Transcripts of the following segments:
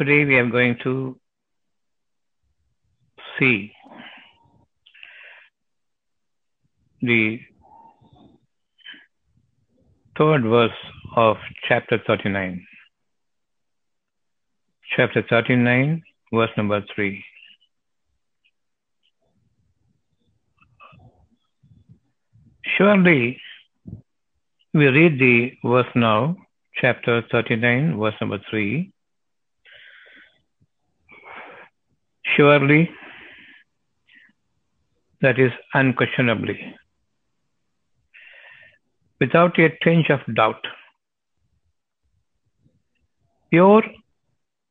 today we are going to see the third verse of chapter 39. Chapter 39, verse number 3. Surely, we read the verse now, chapter 39, verse number 3. Surely, that is unquestionably, without a tinge of doubt. Pure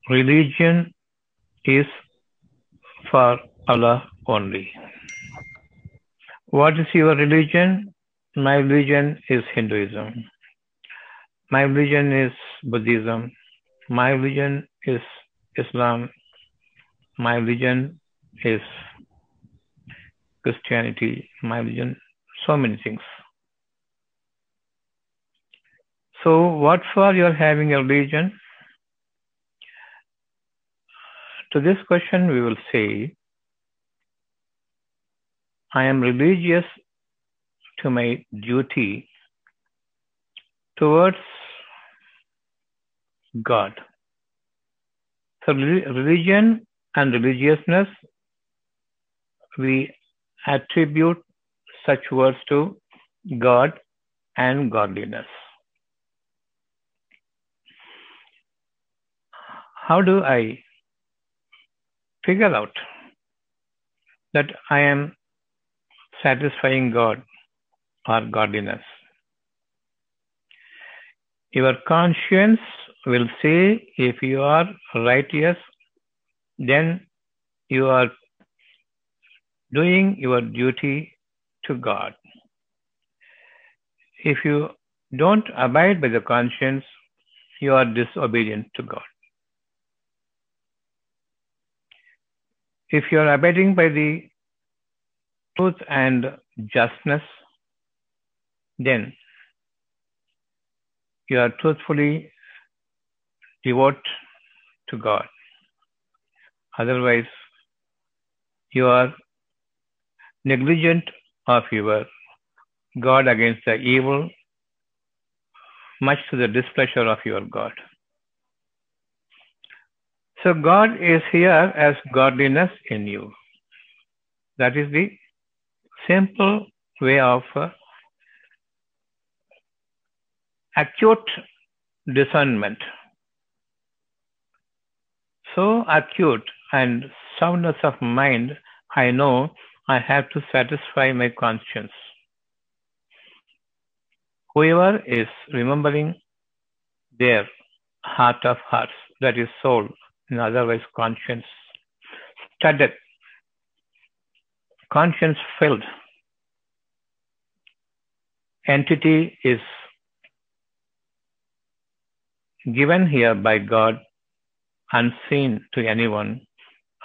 religion is for Allah only. What is your religion? My religion is Hinduism. My religion is Buddhism. My religion is Islam. My religion is Christianity. My religion, so many things. So, what for you are having a religion? To this question, we will say, I am religious to my duty towards God. So, religion and religiousness, we attribute such words to God and godliness. How do I figure out that I am satisfying God or godliness? Your conscience will say if you are righteous, then you are doing your duty to God. If you don't abide by the conscience, you are disobedient to God. If you are abiding by the truth and justness, then you are truthfully devote to God. Otherwise, you are negligent of your God against the evil, much to the displeasure of your God. So, God is here as godliness in you. That is the simple way of uh, acute discernment. So acute and soundness of mind, I know I have to satisfy my conscience. Whoever is remembering their heart of hearts, that is soul, in otherwise conscience, studded, conscience filled, entity is given here by God, unseen to anyone,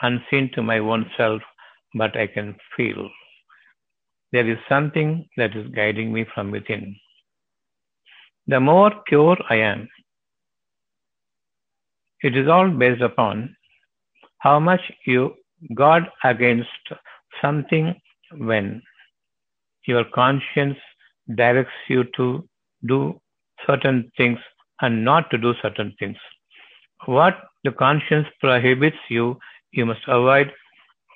unseen to my own self, but I can feel. There is something that is guiding me from within. The more pure I am, it is all based upon how much you guard against something when your conscience directs you to do certain things and not to do certain things. What the conscience prohibits you, you must avoid.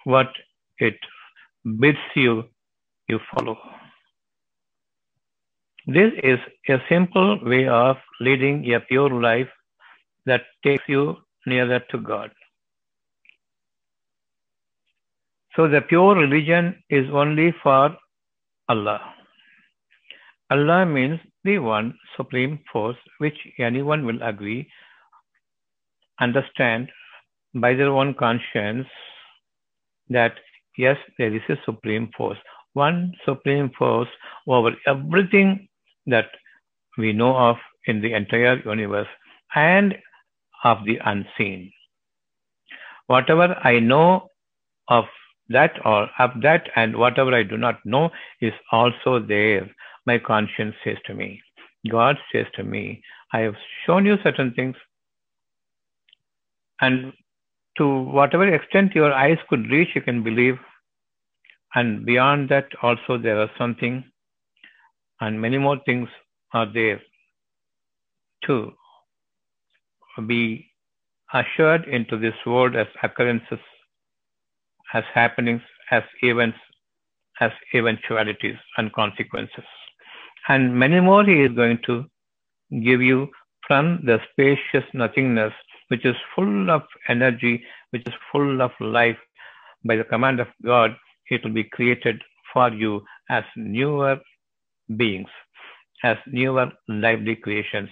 What it bids you, you follow. This is a simple way of leading a pure life that takes you nearer to God. So the pure religion is only for Allah. Allah means the one supreme force which anyone will agree, understand by their own conscience that yes, there is a supreme force, one supreme force over everything that we know of in the entire universe and of the unseen. Whatever I know of that or of that and whatever I do not know is also there. My conscience says to me, God says to me, I have shown you certain things. And to whatever extent your eyes could reach, you can believe. And beyond that, also there is something, and many more things are there to be ushered into this world as occurrences, as happenings, as events, as eventualities and consequences. And many more he is going to give you from the spacious nothingness which is full of energy, which is full of life. By the command of God, it will be created for you as newer beings, as newer lively creations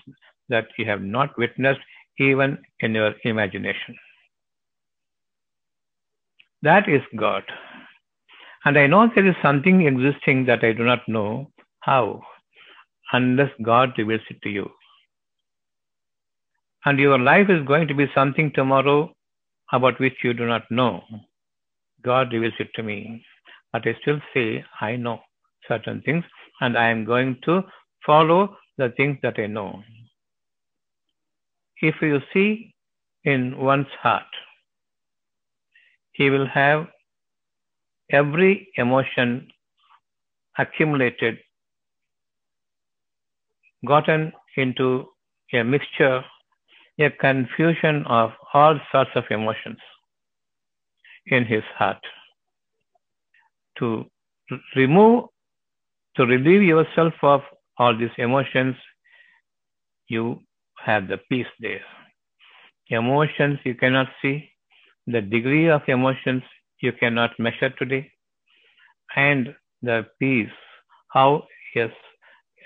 that you have not witnessed even in your imagination. That is God. And I know there is something existing that I do not know how, unless God reveals it to you. And your life is going to be something tomorrow about which you do not know. God reveals it to me. But I still say, I know certain things and I am going to follow the things that I know. If you see in one's heart, he will have every emotion accumulated, gotten into a mixture a confusion of all sorts of emotions in his heart. To remove, to relieve yourself of all these emotions, you have the peace there. Emotions you cannot see, the degree of emotions you cannot measure today, and the peace, how yes,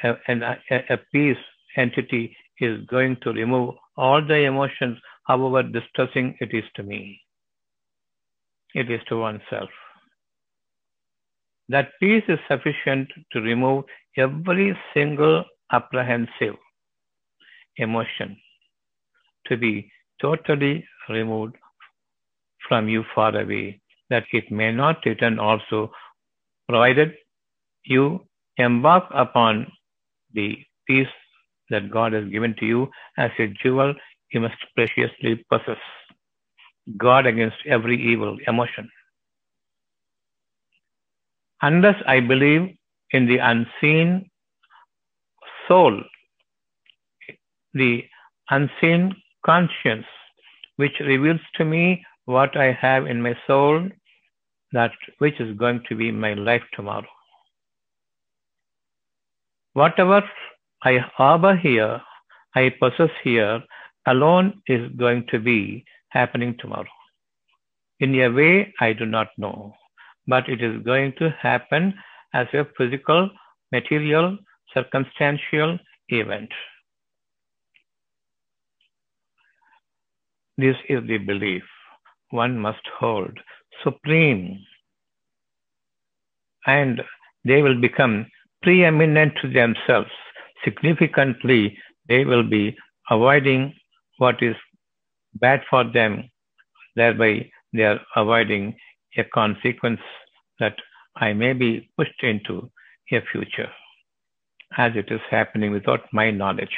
a, a, a peace entity is going to remove all the emotions, however distressing it is to me. It is to oneself. That peace is sufficient to remove every single apprehensive emotion to be totally removed from you far away, that it may not return also, provided you embark upon the peace that God has given to you as a jewel you must preciously possess. God against every evil emotion. Unless I believe in the unseen soul, the unseen conscience, which reveals to me what I have in my soul, that which is going to be my life tomorrow. Whatever I harbor here, I possess here, alone is going to be happening tomorrow. In a way I do not know, but it is going to happen as a physical, material, circumstantial event. This is the belief one must hold supreme, and they will become preeminent to themselves significantly they will be avoiding what is bad for them, thereby they are avoiding a consequence that I may be pushed into a future as it is happening without my knowledge.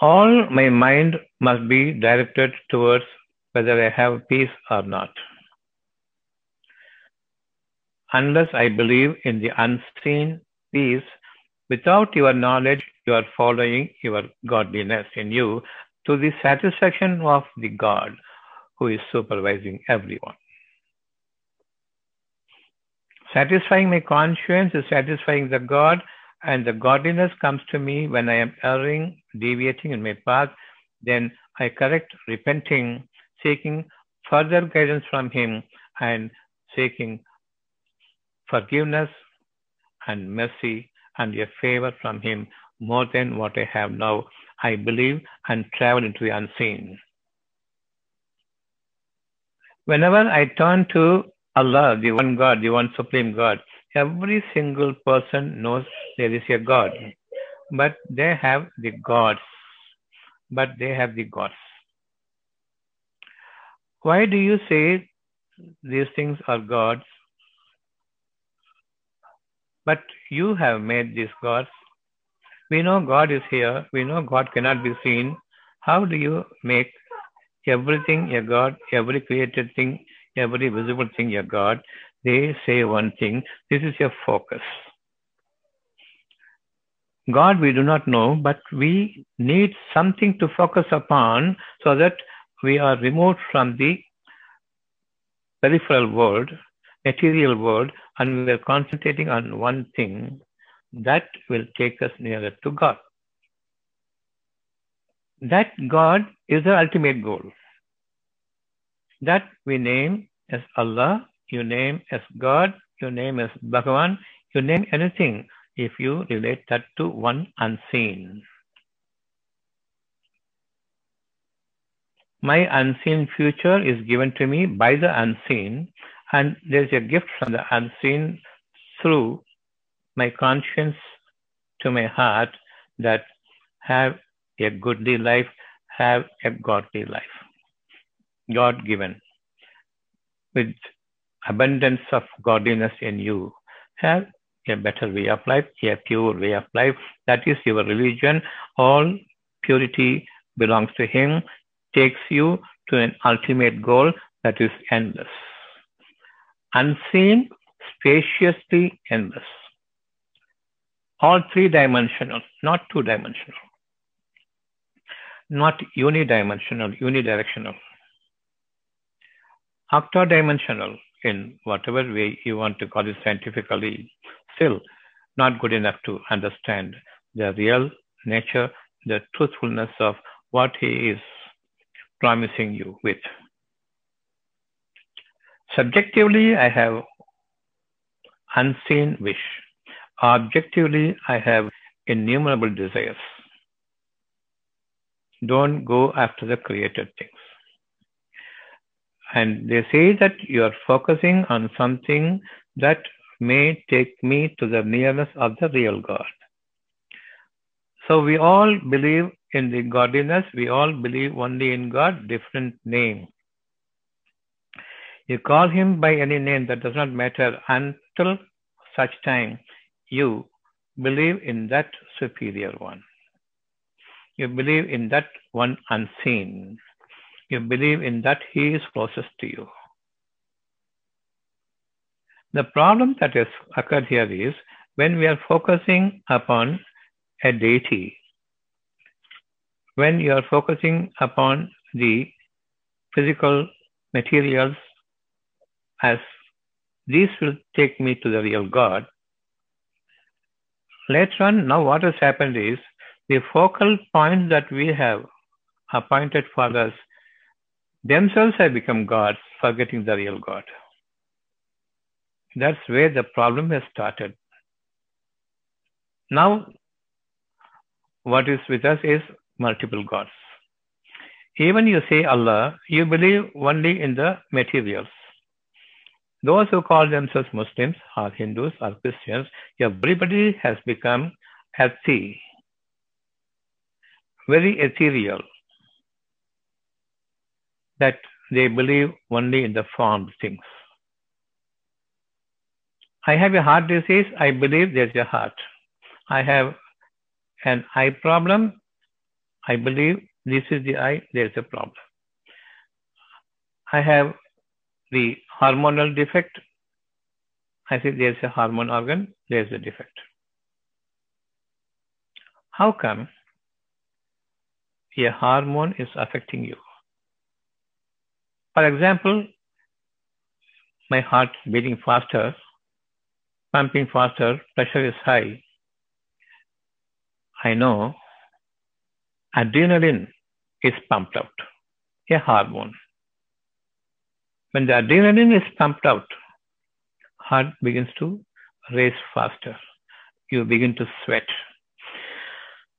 All my mind must be directed towards whether I have peace or not. Unless I believe in the unseen peace Without your knowledge, you are following your godliness in you to the satisfaction of the God who is supervising everyone. Satisfying my conscience is satisfying the God, and the godliness comes to me when I am erring, deviating in my path. Then I correct, repenting, seeking further guidance from Him, and seeking forgiveness and mercy and a favor from Him more than what I have now. I believe and travel into the unseen. Whenever I turn to Allah, the one God, the one supreme God, every single person knows there is a God. But they have the gods. But they have the gods. Why do you say these things are gods? But you have made these gods. We know God is here. We know God cannot be seen. How do you make everything a God, every created thing, every visible thing a God, they say one thing, this is your focus. God we do not know, but we need something to focus upon so that we are removed from the peripheral world, material world, and we are concentrating on one thing that will take us nearer to God. That God is the ultimate goal. That we name as Allah, you name as God, you name as Bhagavan, you name anything if you relate that to one unseen. My unseen future is given to me by the unseen, and there's a gift from the unseen through my conscience to my heart that have a goodly life, have a godly life. God given with abundance of godliness in you. Have a better way of life, a pure way of life. That is your religion. All purity belongs to Him, takes you to an ultimate goal that is endless. Unseen, spaciously endless. All three dimensional, not two dimensional. Not unidimensional, unidirectional. Octodimensional in whatever way you want to call it scientifically, still not good enough to understand the real nature, the truthfulness of what he is promising you with. Subjectively, I have unseen wish. Objectively, I have innumerable desires. Don't go after the created things. And they say that you are focusing on something that may take me to the nearness of the real God. So we all believe in the godliness. We all believe only in God, different name. You call him by any name that does not matter until such time you believe in that superior one. You believe in that one unseen. You believe in that he is closest to you. The problem that has occurred here is when we are focusing upon a deity, when you are focusing upon the physical materials as these will take me to the real God. Later on, now what has happened is the focal point that we have appointed for us themselves have become gods, forgetting the real God. That's where the problem has started. Now, what is with us is multiple gods. Even you say Allah, you believe only in the materials. Those who call themselves Muslims or Hindus or Christians, everybody has become earthy, very ethereal, that they believe only in the formed things. I have a heart disease, I believe there's a heart. I have an eye problem, I believe this is the eye, there's a problem. I have the hormonal defect, I say there's a hormone organ, there's a defect. How come a hormone is affecting you? For example, my heart beating faster, pumping faster, pressure is high. I know adrenaline is pumped out, a hormone. When the adrenaline is pumped out, heart begins to race faster. You begin to sweat,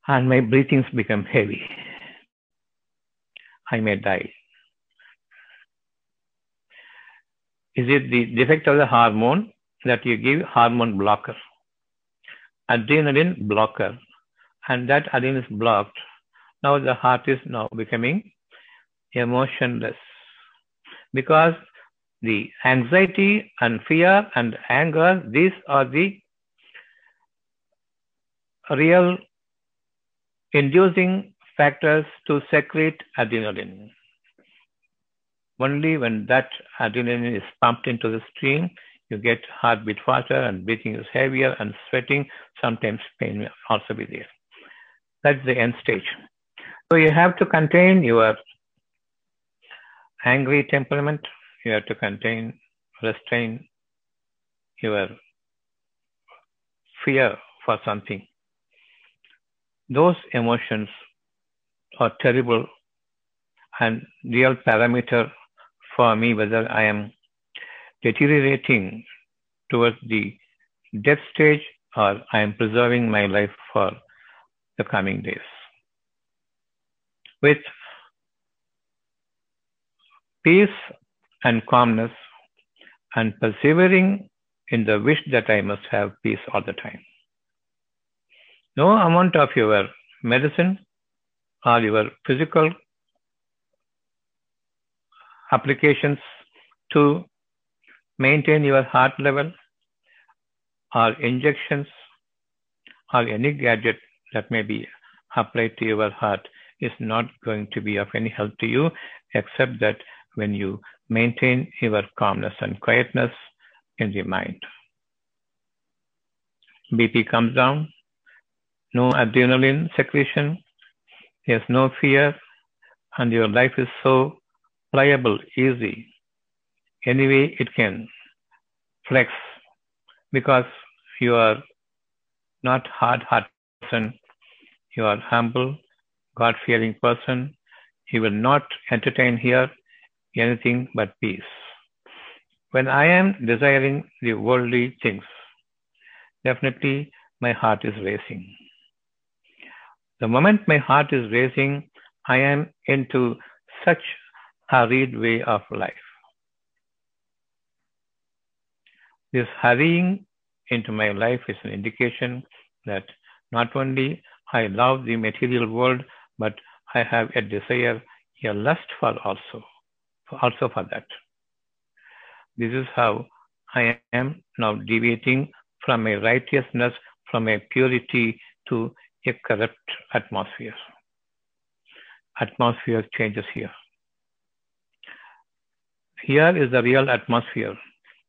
and my breathings become heavy. I may die. Is it the defect of the hormone that you give hormone blocker, adrenaline blocker, and that adrenaline is blocked? Now the heart is now becoming emotionless because the anxiety and fear and anger, these are the real inducing factors to secrete adrenaline. Only when that adrenaline is pumped into the stream, you get heartbeat faster and breathing is heavier and sweating. Sometimes pain will also be there. That's the end stage. So you have to contain your angry temperament. You have to contain, restrain your fear for something. Those emotions are terrible and real parameter for me whether I am deteriorating towards the death stage or I am preserving my life for the coming days. With peace and calmness and persevering in the wish that I must have peace all the time. No amount of your medicine or your physical applications to maintain your heart level or injections or any gadget that may be applied to your heart is not going to be of any help to you except that when you maintain your calmness and quietness in the mind. BP comes down, no adrenaline secretion, there's no fear, and your life is so pliable, easy. Anyway, it can flex because you are not hard-hearted person, you are humble, God-fearing person. You will not entertain here anything but peace. When I am desiring the worldly things, definitely my heart is racing. The moment my heart is racing, I am into such hurried way of life. This hurrying into my life is an indication that not only I love the material world, but I have a desire, a lust for also, also for that. This is how I am now deviating from a righteousness, from a purity to a corrupt atmosphere. Atmosphere changes here. Here is the real atmosphere.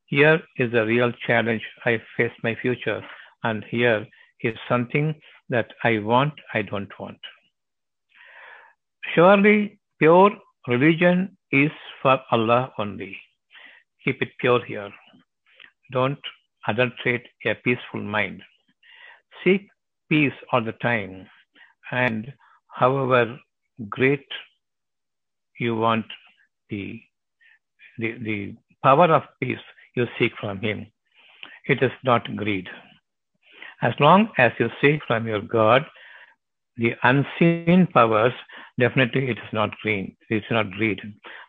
Here is the real challenge I face my future. And here is something that I want, I don't want. Surely pure religion is for Allah only. Keep it pure here. Don't adulterate a peaceful mind. Seek peace all the time. And however great you want the, the, the power of peace you seek from Him, it is not greed. As long as you seek from your God the unseen powers, definitely it is not green, it's not greed.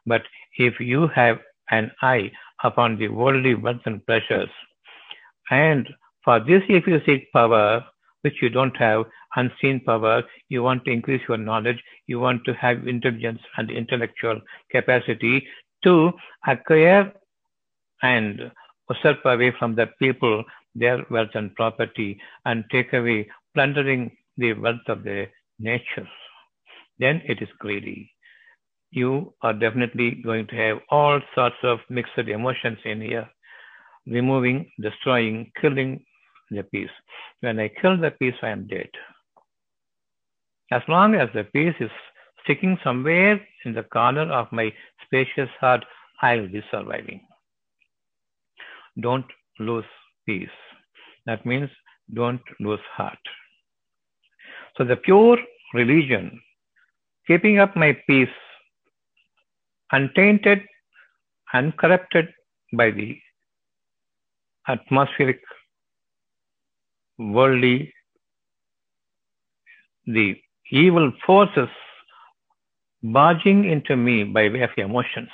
But if you have an eye upon the worldly wealth and pleasures, and for this, if you seek power, which you don't have, unseen power, you want to increase your knowledge, you want to have intelligence and intellectual capacity to acquire and usurp away from the people their wealth and property and take away, plundering the wealth of the nature, then it is greedy. You are definitely going to have all sorts of mixed emotions in here, removing, destroying, killing the peace. When I kill the peace, I am dead. As long as the peace is sticking somewhere in the corner of my spacious heart, I will be surviving. Don't lose peace. That means don't lose heart. So the pure religion, keeping up my peace, untainted, uncorrupted by the atmospheric, worldly, the evil forces barging into me by way of emotions,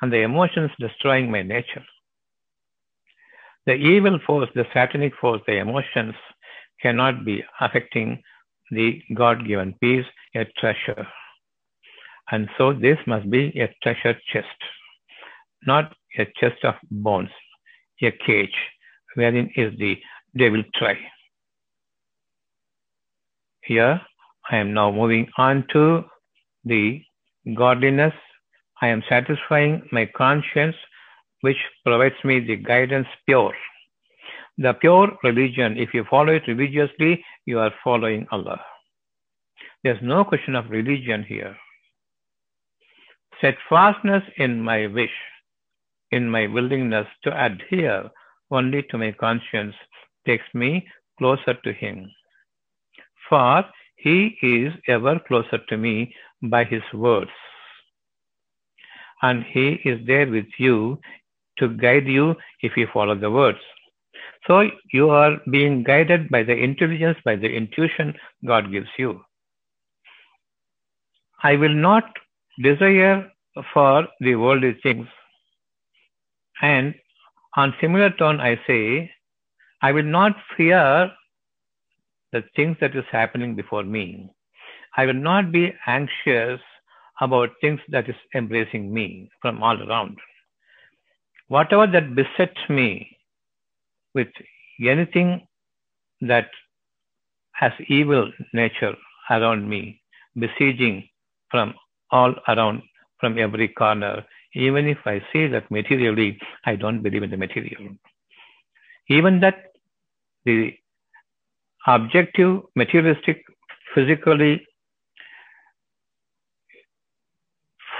and the emotions destroying my nature. The evil force, the satanic force, the emotions cannot be affecting the God given peace, a treasure. And so this must be a treasure chest, not a chest of bones, a cage wherein is the devil try. Here I am now moving on to the godliness I am satisfying my conscience, which provides me the guidance pure. The pure religion, if you follow it religiously, you are following Allah. There's no question of religion here. Steadfastness in my wish, in my willingness to adhere only to my conscience, takes me closer to Him. For He is ever closer to me by His words. And He is there with you to guide you if you follow the words. So you are being guided by the intelligence, by the intuition God gives you. I will not desire for the worldly things. And on similar tone, I say, I will not fear the things that is happening before me. I will not be anxious about things that is embracing me from all around. Whatever that besets me with anything that has evil nature around me, besieging from all around, from every corner, even if I see that materially, I don't believe in the material. Even that the objective, materialistic, physically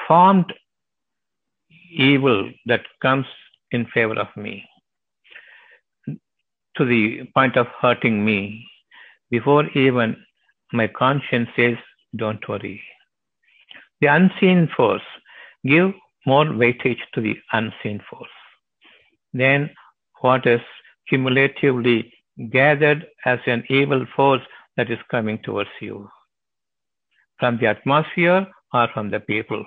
formed evil that comes in favor of me to the point of hurting me before even my conscience says, Don't worry. The unseen force, give more weightage to the unseen force. Then what is cumulatively gathered as an evil force that is coming towards you from the atmosphere or from the people.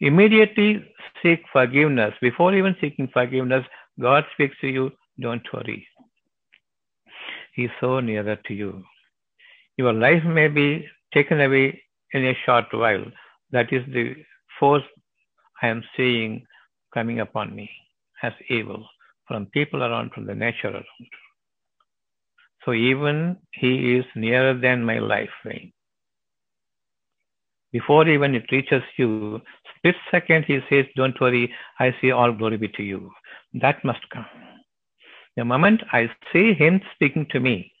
Immediately seek forgiveness. Before even seeking forgiveness, God speaks to you, don't worry. He's so nearer to you. Your life may be taken away in a short while. That is the force I am seeing coming upon me as evil from people around, from the nature around. So even he is nearer than my life vein. Before even it reaches you, split second he says, Don't worry, I see all glory be to you. That must come. The moment I see him speaking to me,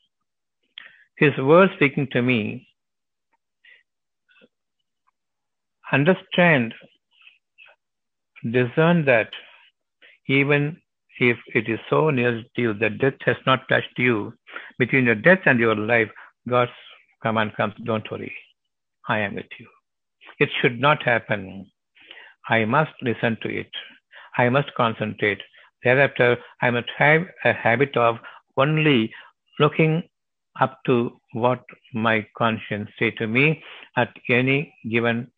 his words speaking to me, understand, discern that even if it is so near to you that death has not touched you, between your death and your life, God's command comes, don't worry, I am with you. It should not happen. I must listen to it. I must concentrate. Thereafter, I must have a habit of only looking up to what my conscience say to me at any given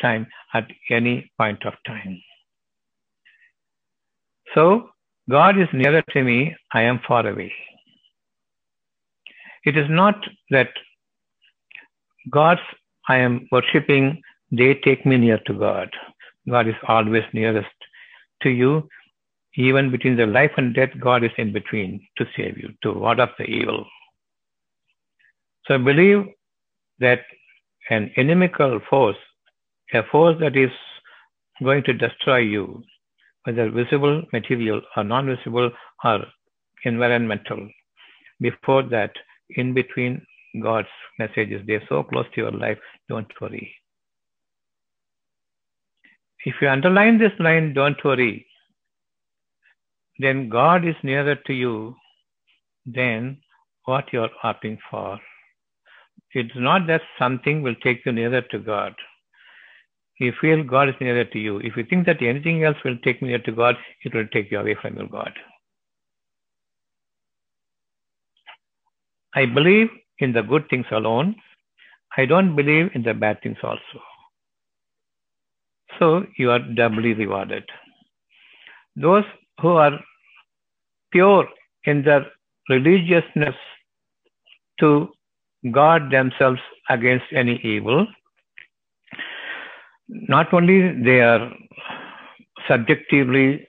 time, at any point of time. So God is nearer to me, I am far away. It is not that gods I am worshipping, they take me near to God. God is always nearest to you. Even between the life and death, God is in between to save you, to ward off the evil. So I believe that an inimical force, a force that is going to destroy you, whether visible, material, or non-visible, or environmental. Before that, in between God's messages, they're so close to your life, don't worry. If you underline this line, don't worry, then God is nearer to you than what you're opting for. It's not that something will take you nearer to God. You feel God is nearer to you. If you think that anything else will take me near to God, it will take you away from your God. I believe in the good things alone. I don't believe in the bad things also. So you are doubly rewarded. Those who are pure in their religiousness to guard themselves against any evil, not only they are subjectively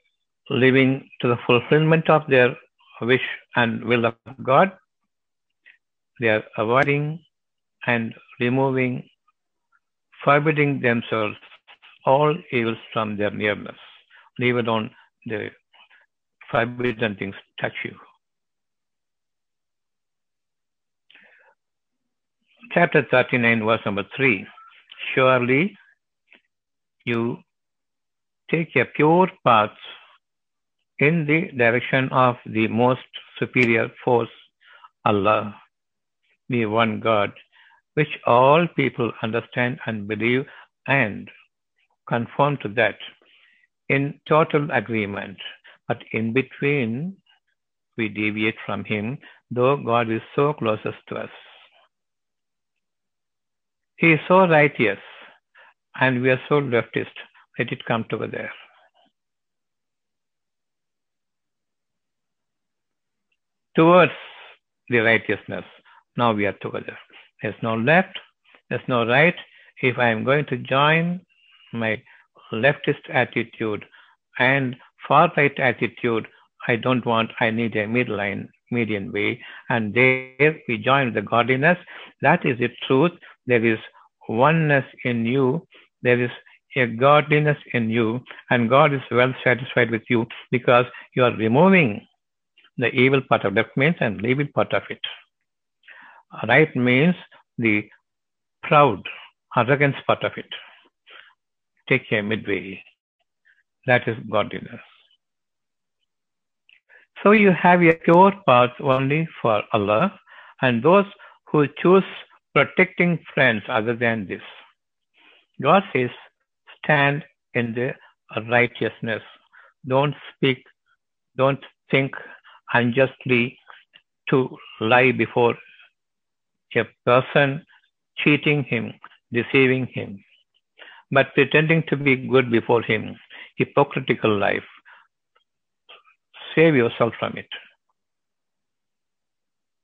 living to the fulfillment of their wish and will of God, they are avoiding and removing forbidding themselves all evils from their nearness. Leave alone the forbidden things touch you. Chapter 39, verse number 3. Surely you take a pure path in the direction of the most superior force, Allah, the one God, which all people understand and believe and conform to that in total agreement. But in between, we deviate from Him, though God is so closest to us. He is so righteous, and we are so leftist. Let it come together. Towards the righteousness, now we are together. There's no left, there's no right. If I am going to join my leftist attitude and far right attitude, I don't want, I need a midline, median way. And there we join the godliness. That is the truth. There is oneness in you. There is a godliness in you. And God is well satisfied with you because you are removing the evil part of left means and leaving part of it. Right means the proud, arrogance part of it. Take a midway. That is godliness. So you have a pure path only for Allah and those who choose protecting friends other than this. God says, stand in the righteousness. Don't speak, don't think unjustly to lie before a person, cheating him, deceiving him, but pretending to be good before him. Hypocritical life. Save yourself from it.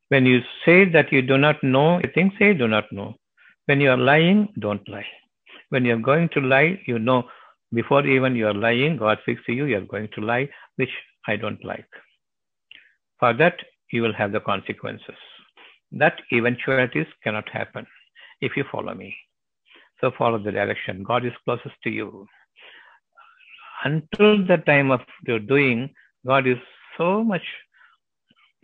When you say that you do not know a thing, say do not know. When you are lying, don't lie. When you are going to lie, you know before even you are lying, God speaks to you, you are going to lie, which I don't like. For that, you will have the consequences. That eventualities cannot happen if you follow me. So follow the direction. God is closest to you. Until the time of your doing, God is so much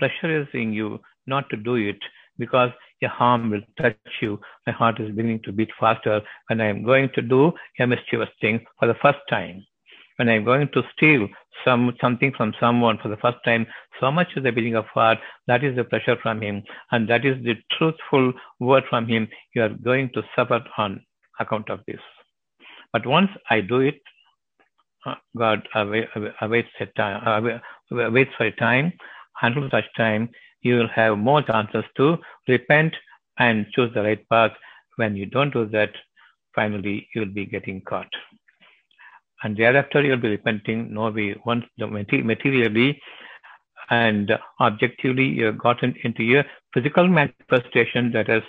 pressurizing you not to do it because your harm will touch you. My heart is beginning to beat faster when I am going to do a mischievous thing for the first time. When I am going to steal some something from someone for the first time, so much is the beating of heart. That is the pressure from him, and that is the truthful word from him. You are going to suffer on account of this. But once I do it, uh, God awaits a time, waits for a time. Until such time, you will have more chances to repent and choose the right path. When you don't do that, finally you will be getting caught. And thereafter you will be repenting, no way once materially and objectively you have gotten into your physical manifestation that has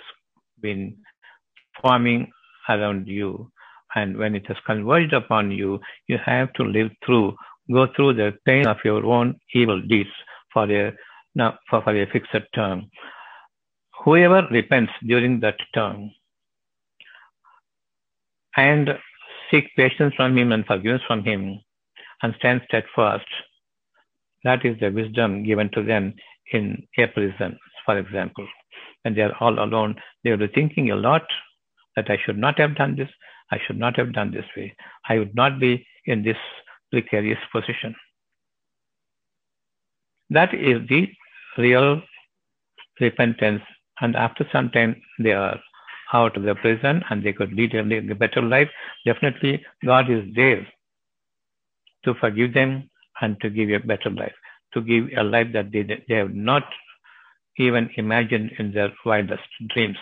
been forming around you. And when it has converged upon you, you have to live through, go through the pain of your own evil deeds for a now for, for a fixed term. Whoever repents during that term and seek patience from him and forgiveness from him and stand steadfast, that is the wisdom given to them in a prison, for example. When they are all alone, they will be thinking a lot that I should not have done this, I should not have done this way. I would not be in this precarious position. That is the real repentance. And after some time, they are out of the prison and they could lead a better life. Definitely, God is there to forgive them and to give a better life, to give a life that they, they have not even imagined in their wildest dreams.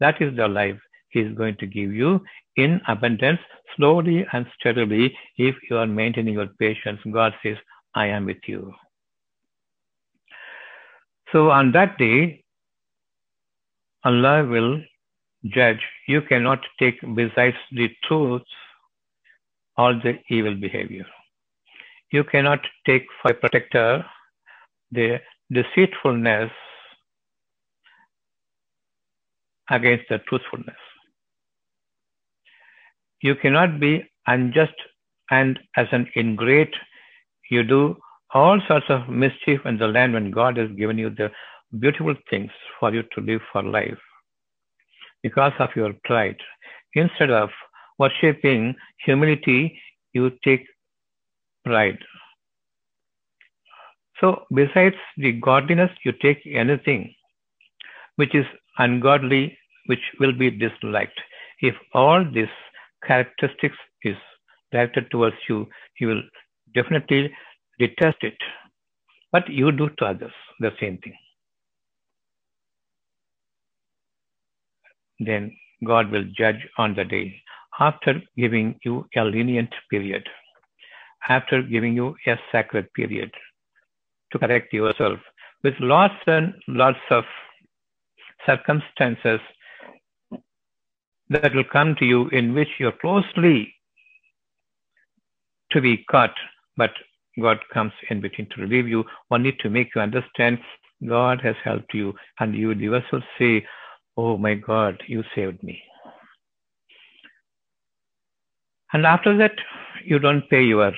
That is the life He is going to give you in abundance, slowly and steadily, if you are maintaining your patience. God says, I am with you. So on that day, Allah will judge. You cannot take besides the truth all the evil behavior. You cannot take for protector the deceitfulness against the truthfulness. You cannot be unjust and as an ingrate, you do all sorts of mischief in the land when God has given you the beautiful things for you to live for life. Because of your pride, instead of worshipping humility, you take pride. So, besides the godliness, you take anything which is ungodly, which will be disliked. If all these characteristics is directed towards you, you will definitely detest it. But you do to others the same thing. Then God will judge on the day after giving you a lenient period, after giving you a sacred period to correct yourself with lots and lots of circumstances that will come to you in which you're closely to be caught, but God comes in between to relieve you, only to make you understand God has helped you, and you will yourself say, Oh my God, you saved me. And after that, you don't pay your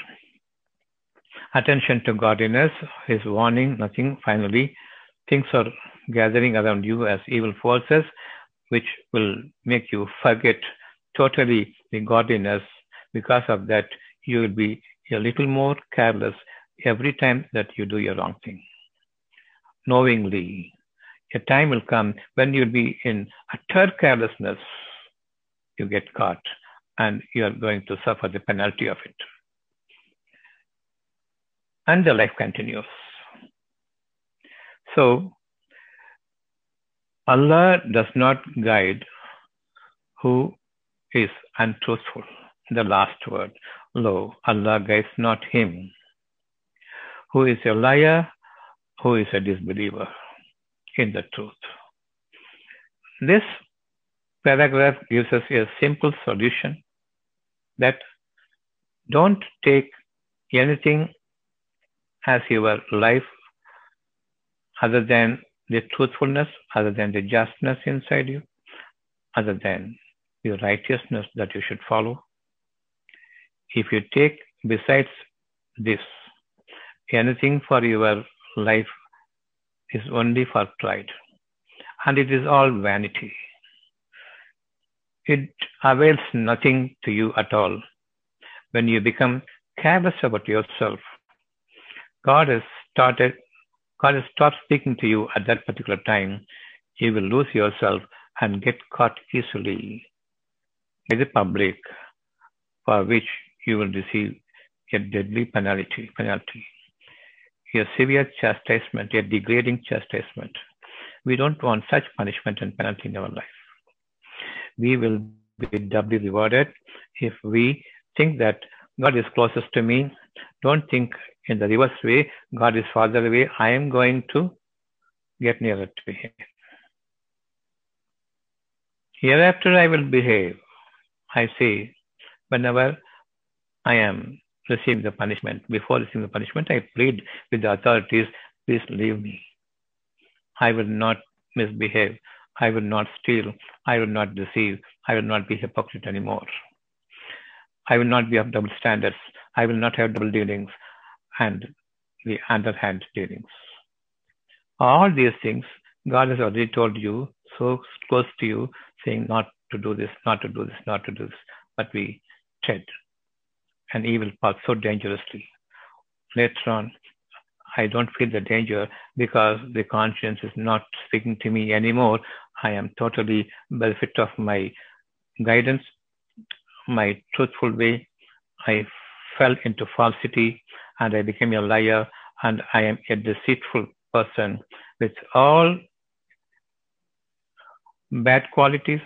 attention to godliness, his warning, nothing. Finally, things are gathering around you as evil forces, which will make you forget totally the godliness. Because of that, you will be a little more careless every time that you do your wrong thing. Knowingly, a time will come when you'll be in utter carelessness. You get caught and you are going to suffer the penalty of it. And the life continues. So, Allah does not guide who is untruthful. The last word. Lo, Allah guides not him who is a liar, who is a disbeliever in the truth. This paragraph gives us a simple solution that don't take anything as your life other than the truthfulness, other than the justness inside you, other than your righteousness that you should follow. If you take besides this anything for your life is only for pride. And it is all vanity. It avails nothing to you at all when you become careless about yourself. God has started, God stopped speaking to you at that particular time. You will lose yourself and get caught easily by the public, for which you will receive a deadly penalty. penalty a severe chastisement, a degrading chastisement. We don't want such punishment and penalty in our life. We will be doubly rewarded if we think that God is closest to me. Don't think in the reverse way, God is farther away. I am going to get nearer to Him. Hereafter I will behave, I say, whenever I am receiving the punishment. Before receiving the punishment, I plead with the authorities, please leave me. I will not misbehave. I will not steal. I will not deceive. I will not be hypocrite anymore. I will not be of double standards. I will not have double dealings and the underhand dealings. All these things, God has already told you, so close to you, saying not to do this, not to do this, not to do this, but we tread an evil path so dangerously. Later on, I don't feel the danger because the conscience is not speaking to me anymore. I am totally benefit of my guidance, my truthful way. I fell into falsity and I became a liar and I am a deceitful person with all bad qualities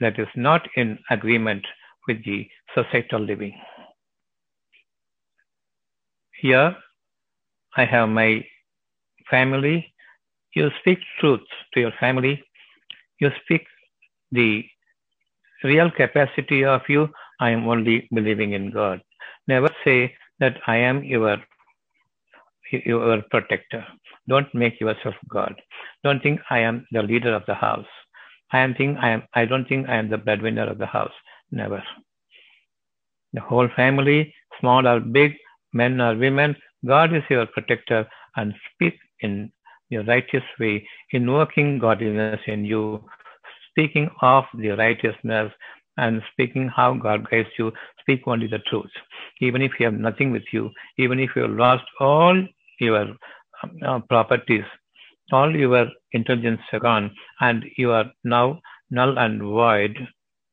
that is not in agreement with the societal living. Here, I have my family. You speak truth to your family. You speak the real capacity of you. I am only believing in God. Never say that I am your your protector. Don't make yourself God. Don't think I am the leader of the house. I am think I am I don't think I am the breadwinner of the house. Never. the whole family, small or big, men or women. God is your protector and speak in your righteous way, invoking godliness in you, speaking of the righteousness and speaking how God guides you, speak only the truth. Even if you have nothing with you, even if you have lost all your um, uh, properties, all your intelligence gone, and you are now null and void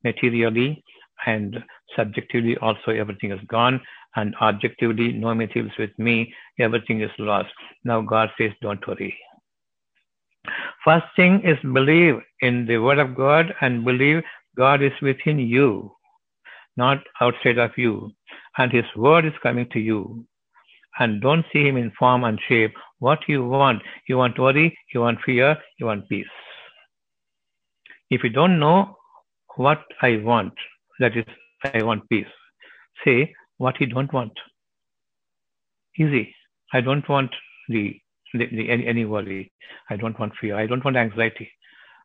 materially and subjectively also everything is gone and objectively no materials with me everything is lost now god says don't worry first thing is believe in the word of god and believe God is within you, not outside of you, and His word is coming to you. And don't see Him in form and shape. What you want, you want worry, you want fear, you want peace. If you don't know what I want, that is, I want peace, say what you don't want. Easy. I don't want the, any, any worry. I don't want fear. I don't want anxiety.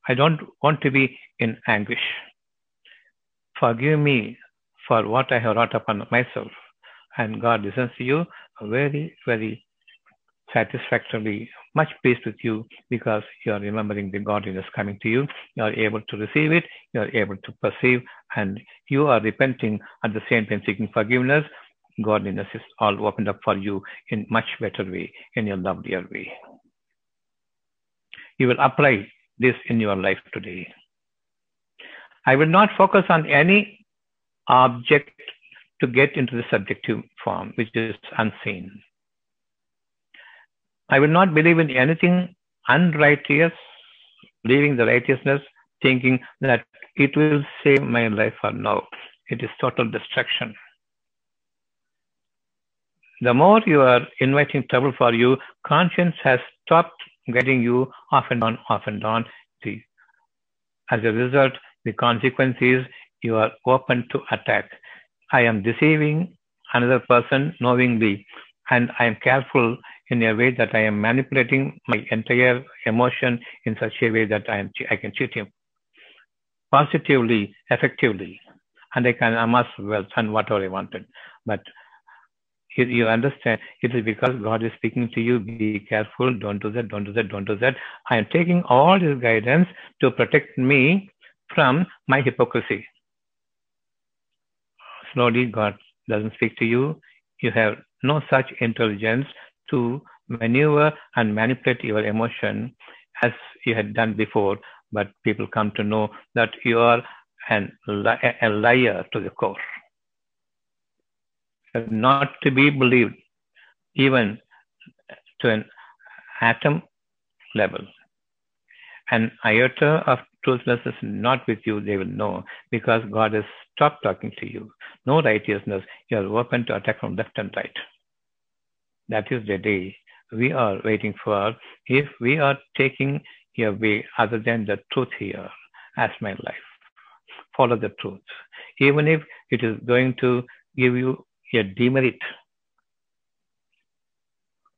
I don't want to be in anguish. Forgive me for what I have wrought upon myself. And God listens to you very, very satisfactorily, much pleased with you because you are remembering the godliness coming to you. You are able to receive it, you are able to perceive, and you are repenting at the same time seeking forgiveness. Godliness is all opened up for you in much better way, in your lovelier way. You will apply this in your life today. I will not focus on any object to get into the subjective form, which is unseen. I will not believe in anything unrighteous, leaving the righteousness, thinking that it will save my life or no. It is total destruction. The more you are inviting trouble for you, conscience has stopped getting you off and on, off and on. See, as a result, the consequence is you are open to attack. I am deceiving another person knowingly, and I am careful in a way that I am manipulating my entire emotion in such a way that I am I can cheat him positively, effectively, and I can amass wealth and whatever I wanted. But you understand it is because God is speaking to you. Be careful. Don't do that. Don't do that. Don't do that. I am taking all His guidance to protect me from my hypocrisy. Slowly, God doesn't speak to you. You have no such intelligence to maneuver and manipulate your emotion as you had done before, but people come to know that you are an, a liar to the core. Not to be believed, even to an atom level. An iota of truthless is not with you, they will know because God has stopped talking to you. No righteousness. You are open to attack from left and right. That is the day we are waiting for. If we are taking a way other than the truth here as my life, follow the truth. Even if it is going to give you a demerit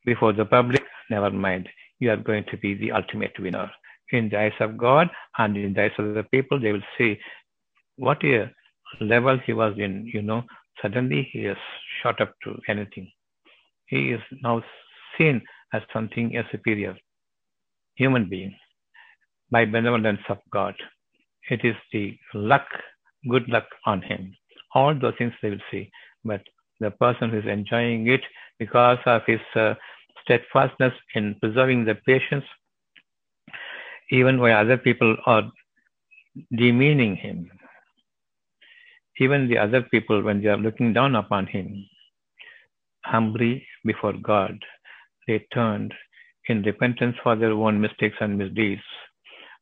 before the public, never mind. You are going to be the ultimate winner in the eyes of God and in the eyes of the people, they will see what a level he was in, you know, suddenly he is shot up to anything. He is now seen as something a superior human being by benevolence of God. It is the luck, good luck on him. All those things they will see. But the person who is enjoying it because of his uh, steadfastness in preserving the patience even when other people are demeaning him. Even the other people, when they are looking down upon him, humbly before God, they turned in repentance for their own mistakes and misdeeds,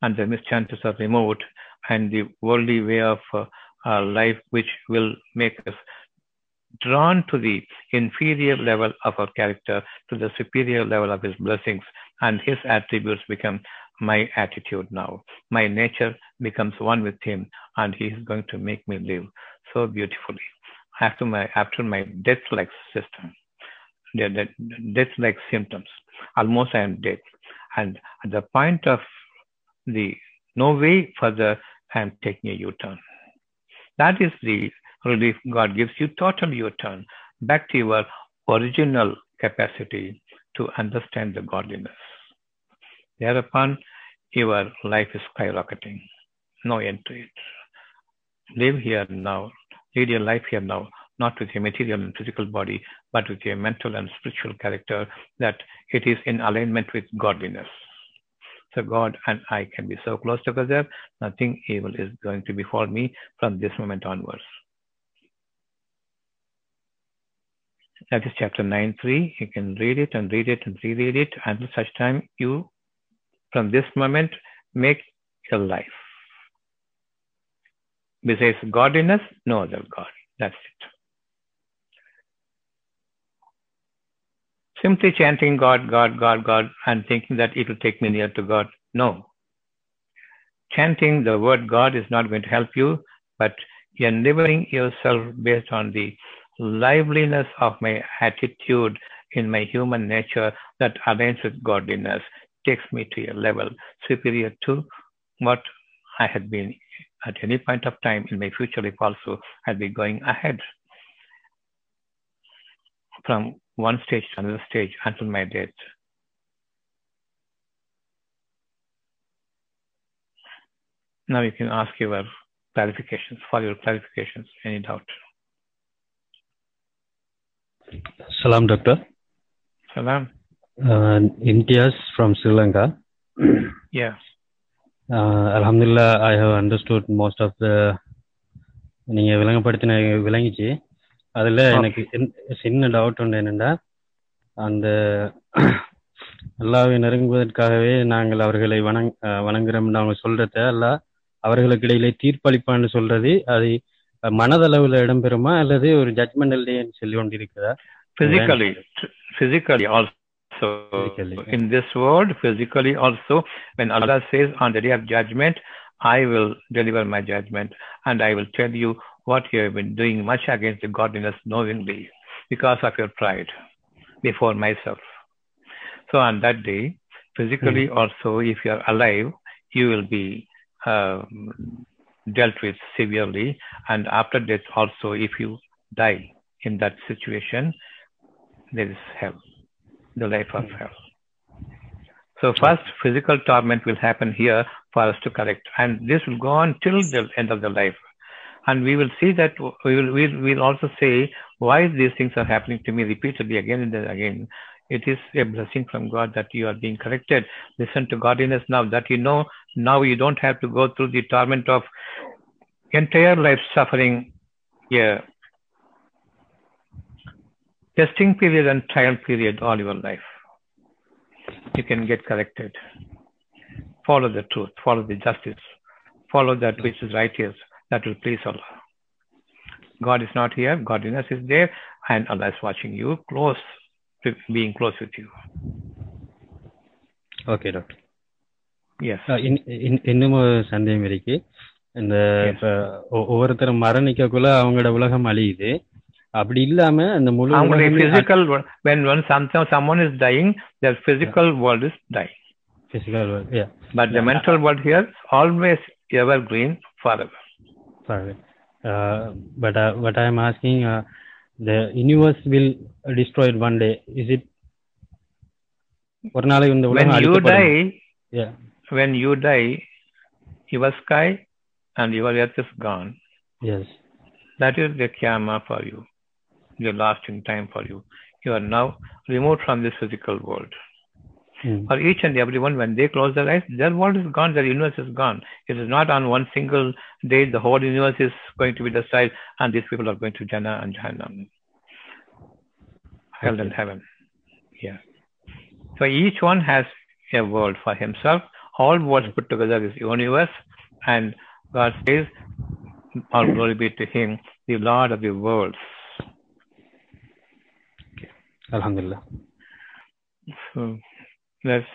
and the mischances are removed, and the worldly way of uh, life, which will make us drawn to the inferior level of our character, to the superior level of His blessings, and His attributes become my attitude now. My nature becomes one with him and he is going to make me live so beautifully. After my after my death like system, death like symptoms, almost I am dead. And at the point of the no way further, I am taking a U-turn. That is the relief God gives you, totally you turn back to your original capacity to understand the godliness. Thereupon, your life is skyrocketing. No end to it. Live here now. Lead your life here now, not with your material and physical body, but with your mental and spiritual character, that it is in alignment with godliness. So God and I can be so close together, nothing evil is going to befall me from this moment onwards. That is chapter 9 3. You can read it and read it and reread it until such time you, from this moment, make your life. Besides godliness, no other God. That's it. Simply chanting God, God, God, God, and thinking that it will take me near to God. No. Chanting the word God is not going to help you, but endeavoring yourself based on the liveliness of my attitude in my human nature that aligns with godliness takes me to a level superior to what I had been at any point of time in my future life also I'll be going ahead from one stage to another stage until my death. Now you can ask your clarifications, for your clarifications, any doubt. Salam, Doctor. Salam. Uh, Imtiaz from Sri Lanka. Yeah. Uh, Alhamdulillah, I have understood most of the நீங்க விளங்கப்படுத்தின விளங்கிச்சு அதுல. எனக்கு சின்ன- doubt உண்டு என்னன்னா அந்த அல்லாவை நெருங்குவதற்காகவே நாங்கள் அவர்களை வணங் அஹ் வணங்குறோம்னு அவங்க சொல்றத அல்ல அவர்களுக்கு இடையிலே தீர்ப்பளிப்பான்னு சொல்றது அது மனதளவுல இடம்பெறுமா அல்லது ஒரு ஜட்மெண்டல் டேன்னு சொல்லி ஒன்று இருக்குதா Physically, physically also. Physically, yeah. In this world, physically also, when Allah says on the day of judgment, I will deliver my judgment and I will tell you what you have been doing much against the godliness knowingly because of your pride before myself. So on that day, physically also, if you are alive, you will be um, dealt with severely. And after death also, if you die in that situation, there is hell, the life of hmm. hell. So first, physical torment will happen here for us to correct, and this will go on till the end of the life. And we will see that we will we'll, we'll also say why these things are happening to me repeatedly again and again. It is a blessing from God that you are being corrected. Listen to godliness now that you know now you don't have to go through the torment of entire life suffering. Yeah. Testing period and trial period all your life. You can get corrected. Follow the truth, follow the justice, follow that which is righteous, that will please Allah. God is not here, godliness is there, and Allah is watching you close, being close with you. Okay doctor Yes. ஆ, இன்- இன்- இன்னும் ஒரு சந்தேகம் இருக்கு இந்த Yes. இப்ப ஒ- ஒவ்வொருத்தரும் மரணிக்கக்குள்ள அவங்களோட உலகம் அழியுது அப்படி இல்லாம அந்த முழு அவங்களுடைய உலகமே physical, wo- when one, some, someone is dying, their physical world is dying. physical world, yeah. But the mental world here, always evergreen forever. Sorry. Uh, but uh, what I am asking, uh, the universe will destroy it one day. Is it? ஒரு நாளைக்கு இந்த When உலகம் you அழிக்கப்படும். die, Yeah. when you die, your sky and your earth is gone. Yes. That is the Kiyama for you, the lasting time for you. You are now removed from this physical world. Hmm. For each and everyone, when they close their eyes, their world is gone, their universe is gone. It is not on one single day the whole universe is going to be destroyed and these people are going to Jannah and Jahannam. Hell and heaven. Yeah. So each one has a world for himself. All worlds put together is universe. And God says, All glory be to Him, the Lord of the worlds. Alhamdulillah. So that's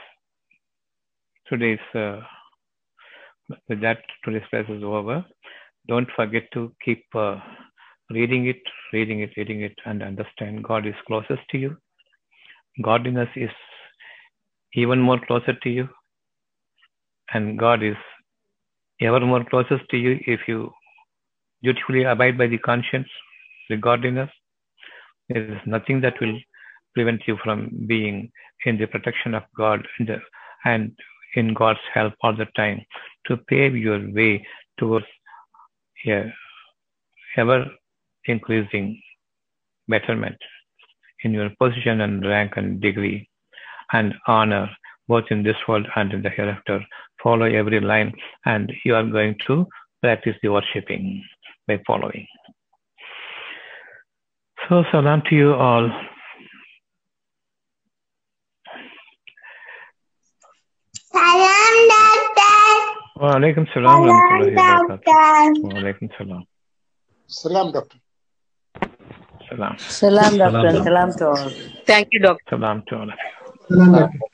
today's, uh, with that, today's class is over. Don't forget to keep uh, reading it, reading it, reading it, and understand God is closest to you. Godliness is even more closer to you. And God is ever more closest to you if you dutifully abide by the conscience regarding us, there is nothing that will prevent you from being in the protection of God and, the, and in God's help all the time to pave your way towards a ever increasing betterment in your position and rank and degree and honor both in this world and in the hereafter. Follow every line and you are going to practice the worshipping by following. So salam to you all. Salam, doctor. Wa alaikum salam wa rahmatullahi wa Salam, barakatuh. doctor. Wa alaikum salam. Salam, doctor. Salam. Salam, Salam, doctor. doctor. Salam to all. Thank you, doctor. Salam to all of you. Salam, doctor.